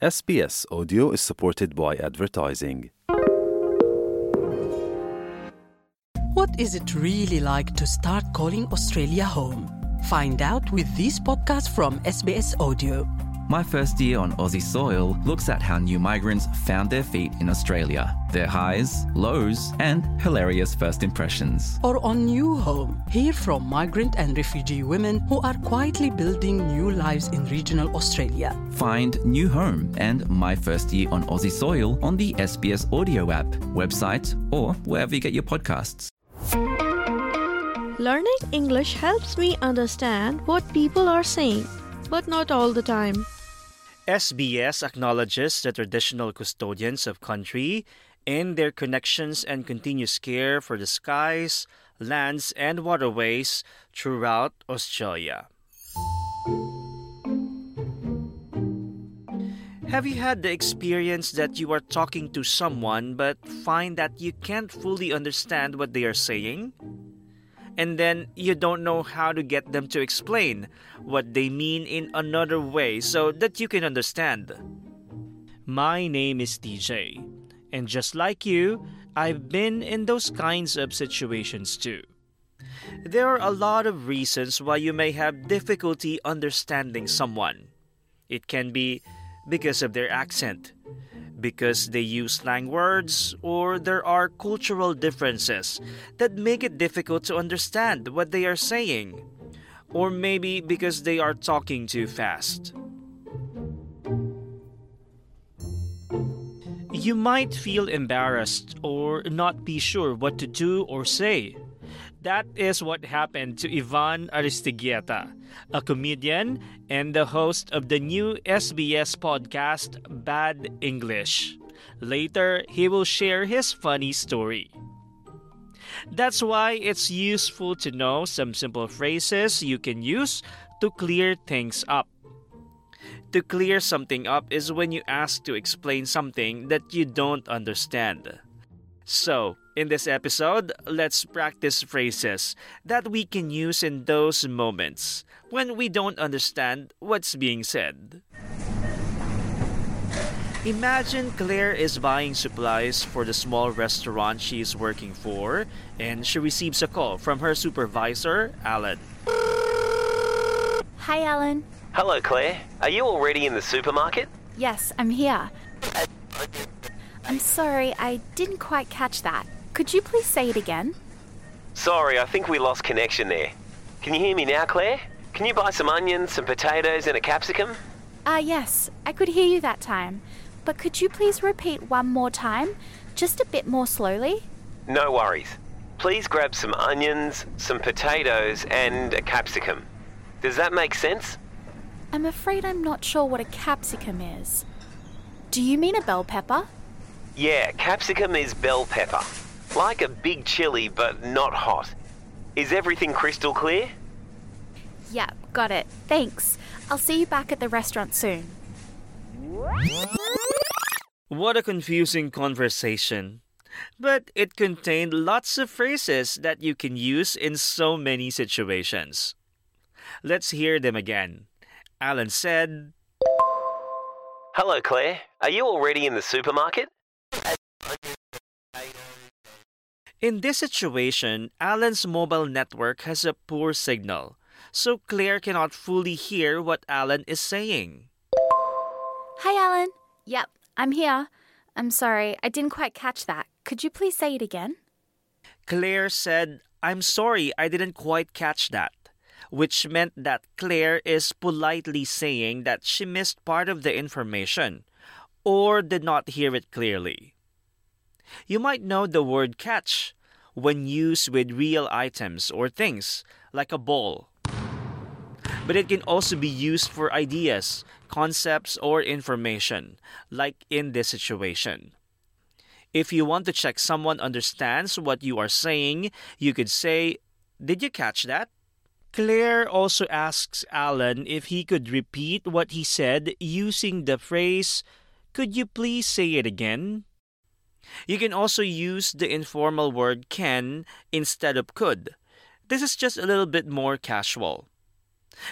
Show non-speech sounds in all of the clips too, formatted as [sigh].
SBS Audio is supported by advertising. What is it really like to start calling Australia home? Find out with this podcast from SBS Audio. My first year on Aussie soil looks at how new migrants found their feet in Australia, their highs, lows, and hilarious first impressions. Or on New Home, hear from migrant and refugee women who are quietly building new lives in regional Australia. Find New Home and My First Year on Aussie Soil on the SBS audio app, website, or wherever you get your podcasts. Learning English helps me understand what people are saying, but not all the time. SBS acknowledges the traditional custodians of country and their connections and continuous care for the skies, lands, and waterways throughout Australia. Have you had the experience that you are talking to someone but find that you can't fully understand what they are saying? And then you don't know how to get them to explain what they mean in another way so that you can understand. My name is TJ, and just like you, I've been in those kinds of situations too. There are a lot of reasons why you may have difficulty understanding someone. It can be because of their accent, because they use slang words or there are cultural differences that make it difficult to understand what they are saying, or maybe because they are talking too fast. You might feel embarrassed or not be sure what to do or say. That is what happened to Ivan Aristigueta, a comedian and the host of the new SBS podcast Bad English. Later, he will share his funny story. That's why it's useful to know some simple phrases you can use to clear things up. To clear something up is when you ask to explain something that you don't understand. So, in this episode, let's practice phrases that we can use in those moments when we don't understand what's being said. Imagine Claire is buying supplies for the small restaurant she is working for, and she receives a call from her supervisor, Alan. Hi, Alan. Hello, Claire. Are you already in the supermarket? Yes, I'm here. I'm sorry, I didn't quite catch that. Could you please say it again? Sorry, I think we lost connection there. Can you hear me now, Claire? Can you buy some onions, some potatoes, and a capsicum? Ah, uh, yes, I could hear you that time. But could you please repeat one more time, just a bit more slowly? No worries. Please grab some onions, some potatoes, and a capsicum. Does that make sense? I'm afraid I'm not sure what a capsicum is. Do you mean a bell pepper? Yeah, capsicum is bell pepper. Like a big chili, but not hot. Is everything crystal clear? Yep, got it. Thanks. I'll see you back at the restaurant soon. What a confusing conversation. But it contained lots of phrases that you can use in so many situations. Let's hear them again. Alan said, Hello, Claire. Are you already in the supermarket? In this situation, Alan's mobile network has a poor signal, so Claire cannot fully hear what Alan is saying. Hi, Alan. Yep, I'm here. I'm sorry, I didn't quite catch that. Could you please say it again? Claire said, I'm sorry, I didn't quite catch that, which meant that Claire is politely saying that she missed part of the information or did not hear it clearly. You might know the word catch when used with real items or things, like a ball. But it can also be used for ideas, concepts, or information, like in this situation. If you want to check someone understands what you are saying, you could say, Did you catch that? Claire also asks Alan if he could repeat what he said using the phrase, Could you please say it again? You can also use the informal word can instead of could. This is just a little bit more casual.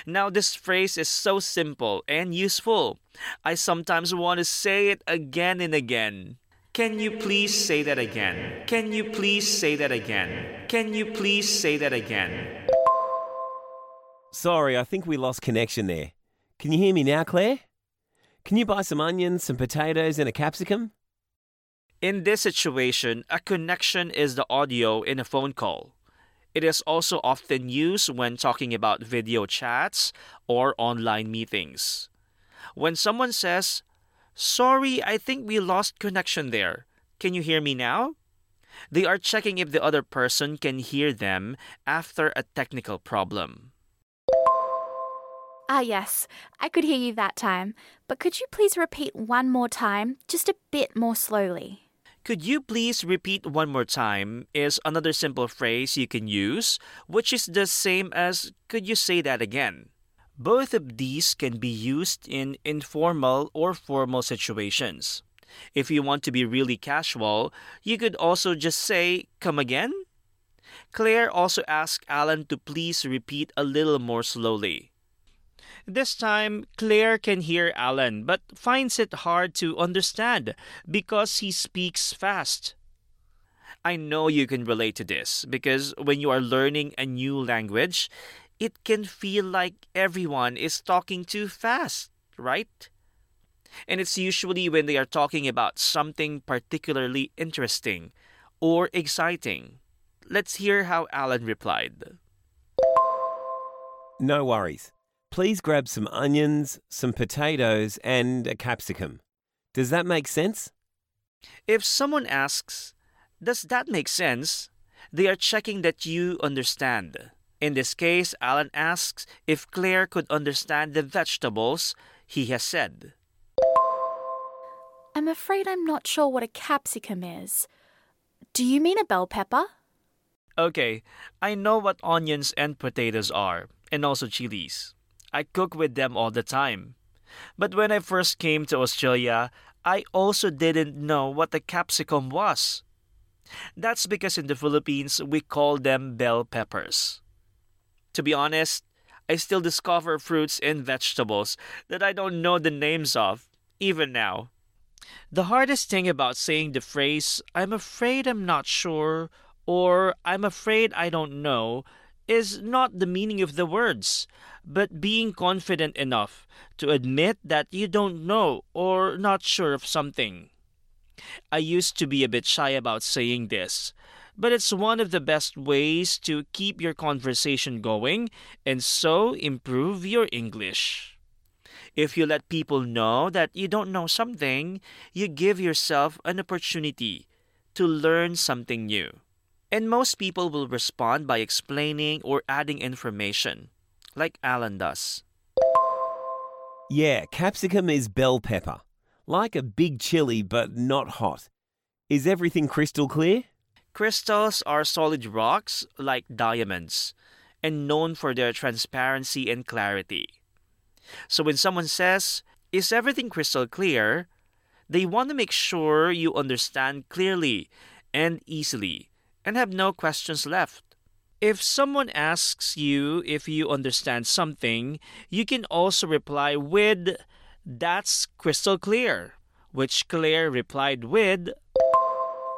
Now, this phrase is so simple and useful. I sometimes want to say it again and again. Can you please say that again? Can you please say that again? Can you please say that again? Sorry, I think we lost connection there. Can you hear me now, Claire? Can you buy some onions, some potatoes, and a capsicum? In this situation, a connection is the audio in a phone call. It is also often used when talking about video chats or online meetings. When someone says, Sorry, I think we lost connection there. Can you hear me now? They are checking if the other person can hear them after a technical problem. Ah, yes, I could hear you that time, but could you please repeat one more time, just a bit more slowly? Could you please repeat one more time? Is another simple phrase you can use, which is the same as could you say that again? Both of these can be used in informal or formal situations. If you want to be really casual, you could also just say, Come again? Claire also asked Alan to please repeat a little more slowly. This time, Claire can hear Alan but finds it hard to understand because he speaks fast. I know you can relate to this because when you are learning a new language, it can feel like everyone is talking too fast, right? And it's usually when they are talking about something particularly interesting or exciting. Let's hear how Alan replied. No worries. Please grab some onions, some potatoes, and a capsicum. Does that make sense? If someone asks, Does that make sense? they are checking that you understand. In this case, Alan asks if Claire could understand the vegetables he has said. I'm afraid I'm not sure what a capsicum is. Do you mean a bell pepper? Okay, I know what onions and potatoes are, and also chilies. I cook with them all the time. But when I first came to Australia, I also didn't know what a capsicum was. That's because in the Philippines we call them bell peppers. To be honest, I still discover fruits and vegetables that I don't know the names of, even now. The hardest thing about saying the phrase, I'm afraid I'm not sure, or I'm afraid I don't know, is not the meaning of the words, but being confident enough to admit that you don't know or not sure of something. I used to be a bit shy about saying this, but it's one of the best ways to keep your conversation going and so improve your English. If you let people know that you don't know something, you give yourself an opportunity to learn something new. And most people will respond by explaining or adding information, like Alan does. Yeah, capsicum is bell pepper. Like a big chili, but not hot. Is everything crystal clear? Crystals are solid rocks like diamonds and known for their transparency and clarity. So when someone says, Is everything crystal clear? they want to make sure you understand clearly and easily and have no questions left. If someone asks you if you understand something, you can also reply with, That's crystal clear, which Claire replied with,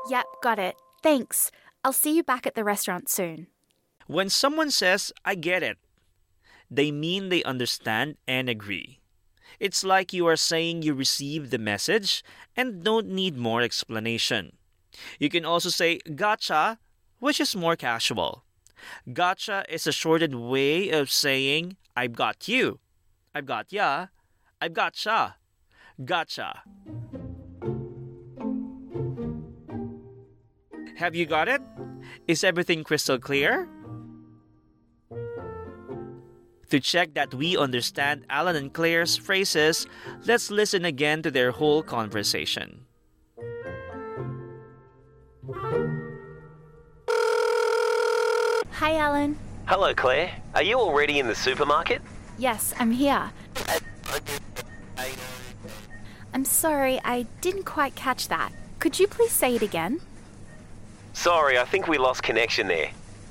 Yep, got it. Thanks. I'll see you back at the restaurant soon. When someone says, I get it, they mean they understand and agree. It's like you are saying you received the message and don't need more explanation. You can also say gotcha, which is more casual. Gotcha is a shortened way of saying I've got you. I've got ya. I've gotcha. Gotcha. Have you got it? Is everything crystal clear? To check that we understand Alan and Claire's phrases, let's listen again to their whole conversation. Hi, Alan. Hello, Claire. Are you already in the supermarket? Yes, I'm here. I'm sorry, I didn't quite catch that. Could you please say it again? Sorry, I think we lost connection there.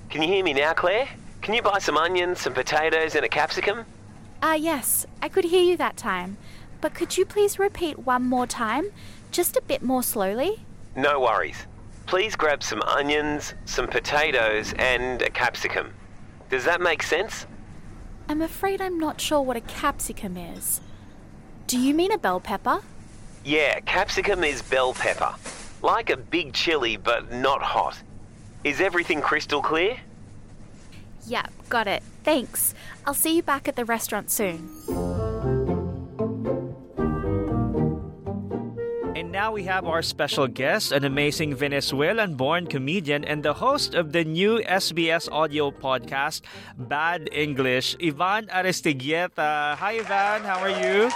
Can you hear me now, Claire? Can you buy some onions, some potatoes, and a capsicum? Ah, yes, I could hear you that time. But could you please repeat one more time? Just a bit more slowly? No worries. Please grab some onions, some potatoes, and a capsicum. Does that make sense? I'm afraid I'm not sure what a capsicum is. Do you mean a bell pepper? Yeah, capsicum is bell pepper. Like a big chili, but not hot. Is everything crystal clear? Yep, got it. Thanks. I'll see you back at the restaurant soon. Now we have our special guest, an amazing Venezuelan born comedian and the host of the new SBS audio podcast, Bad English, Ivan Aristigueta. Hi, Ivan. How are you?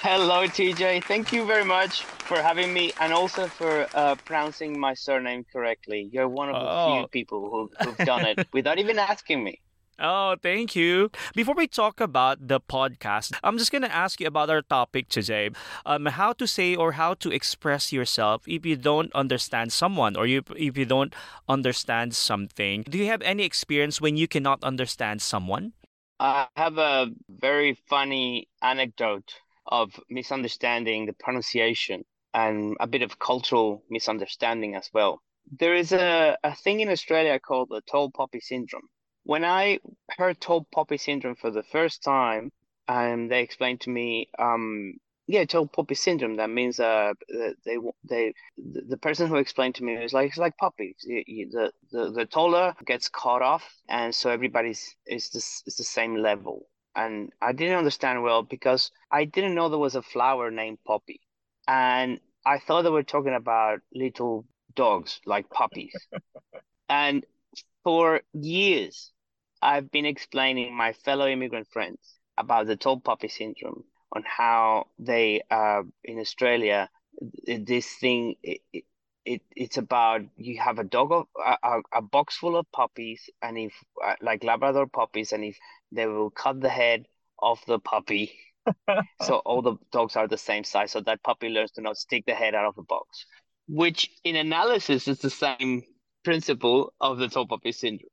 Hello, TJ. Thank you very much for having me and also for uh, pronouncing my surname correctly. You're one of the Oh. few people who, who've done it [laughs] without even asking me. Oh, thank you. Before we talk about the podcast, I'm just going to ask you about our topic today. Um, how to say or how to express yourself if you don't understand someone or you, if you don't understand something. Do you have any experience when you cannot understand someone? I have a very funny anecdote of misunderstanding the pronunciation and a bit of cultural misunderstanding as well. There is a, a thing in Australia called the tall poppy syndrome. When I heard tall poppy syndrome for the first time, and they explained to me, um, yeah, tall poppy syndrome. That means uh, they they the person who explained to me was like it's like you, the, the the taller gets cut off, and so everybody's is this is the same level. And I didn't understand well because I didn't know there was a flower named poppy, and I thought they were talking about little dogs like puppies. [laughs] and for years, I've been explaining my fellow immigrant friends about the tall poppy syndrome on how they uh in Australia this thing it, it, it it's about you have a dog of a, a, a box full of puppies and if uh, like Labrador puppies and if they will cut the head off the puppy. [laughs] So all the dogs are the same size so that puppy learns to not stick the head out of the box which in analysis is the same principle of the tall poppy syndrome.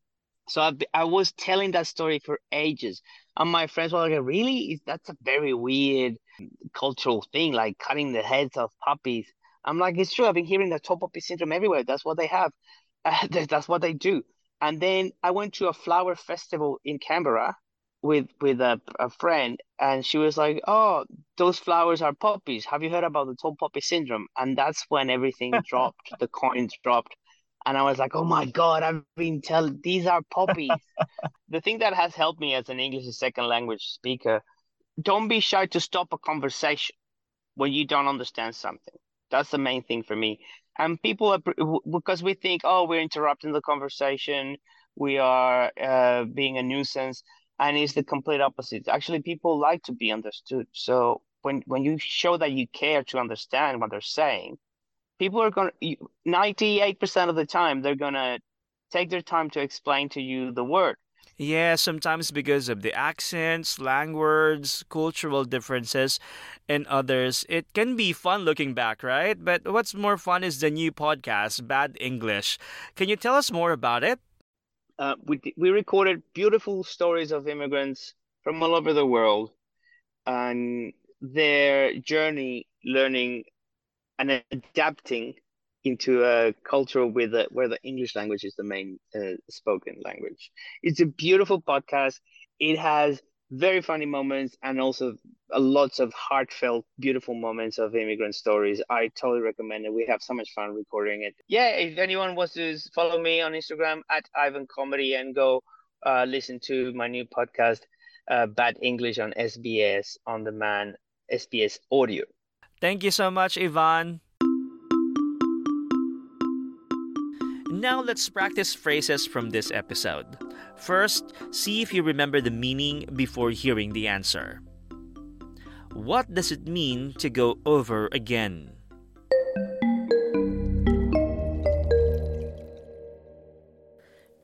So I, I was telling that story for ages and my friends were like really? Is that's a very weird cultural thing like cutting the heads of puppies. I'm like it's true i've been hearing the tall poppy syndrome everywhere that's what they have [laughs] uh, that's what they do. And then i went to a flower festival in canberra with with a, a friend and she was like oh those flowers are poppies have you heard about the tall poppy syndrome? And that's when everything [laughs] dropped the coins dropped and i was like oh my god i've been telling these are puppies." [laughs] the thing that has helped me as an english as second language speaker don't be shy to stop a conversation when you don't understand something. That's the main thing for me. And people are because we think oh we're interrupting the conversation. We are uh, being a nuisance. And it's the complete opposite. Actually people like to be understood. So when when you show that you care to understand what they're saying people are going to 98% of the time they're going to take their time to explain to you the word Yeah, sometimes because of the accents, slang words, cultural differences, and others. It can be fun looking back, right? But what's more fun is the new podcast, Bad English. Can you tell us more about it? uh, we we recorded beautiful stories of immigrants from all over the world and their journey learning and adapting into a culture where the English language is the main uh, spoken language. It's a beautiful podcast. It has very funny moments and also lots of heartfelt, beautiful moments of immigrant stories. I totally recommend it. We have so much fun recording it. Yeah, if anyone wants to follow me on Instagram at Ivan Comedy and go uh, listen to my new podcast, uh, Bad English on SBS on demand, SBS Audio. Thank you so much, Ivan. Now let's practice phrases from this episode. First, see if you remember the meaning before hearing the answer. What does it mean to go over again?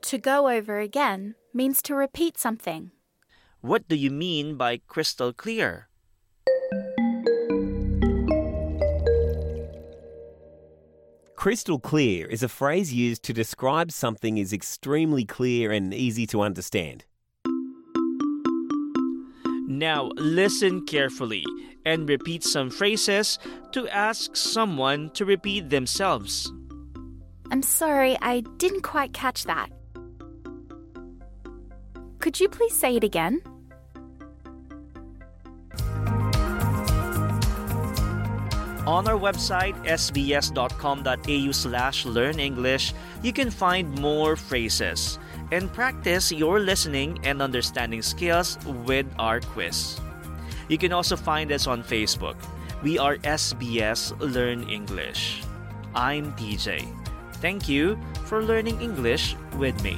To go over again means to repeat something. What do you mean by crystal clear? Crystal clear is a phrase used to describe something is extremely clear and easy to understand. Now listen carefully and repeat some phrases to ask someone to repeat themselves. I'm sorry, I didn't quite catch that. Could you please say it again? On our website, sbs.com.au slash learn English, you can find more phrases and practice your listening and understanding skills with our quiz. You can also find us on Facebook. We are SBS Learn English. I'm TJ. Thank you for learning English with me.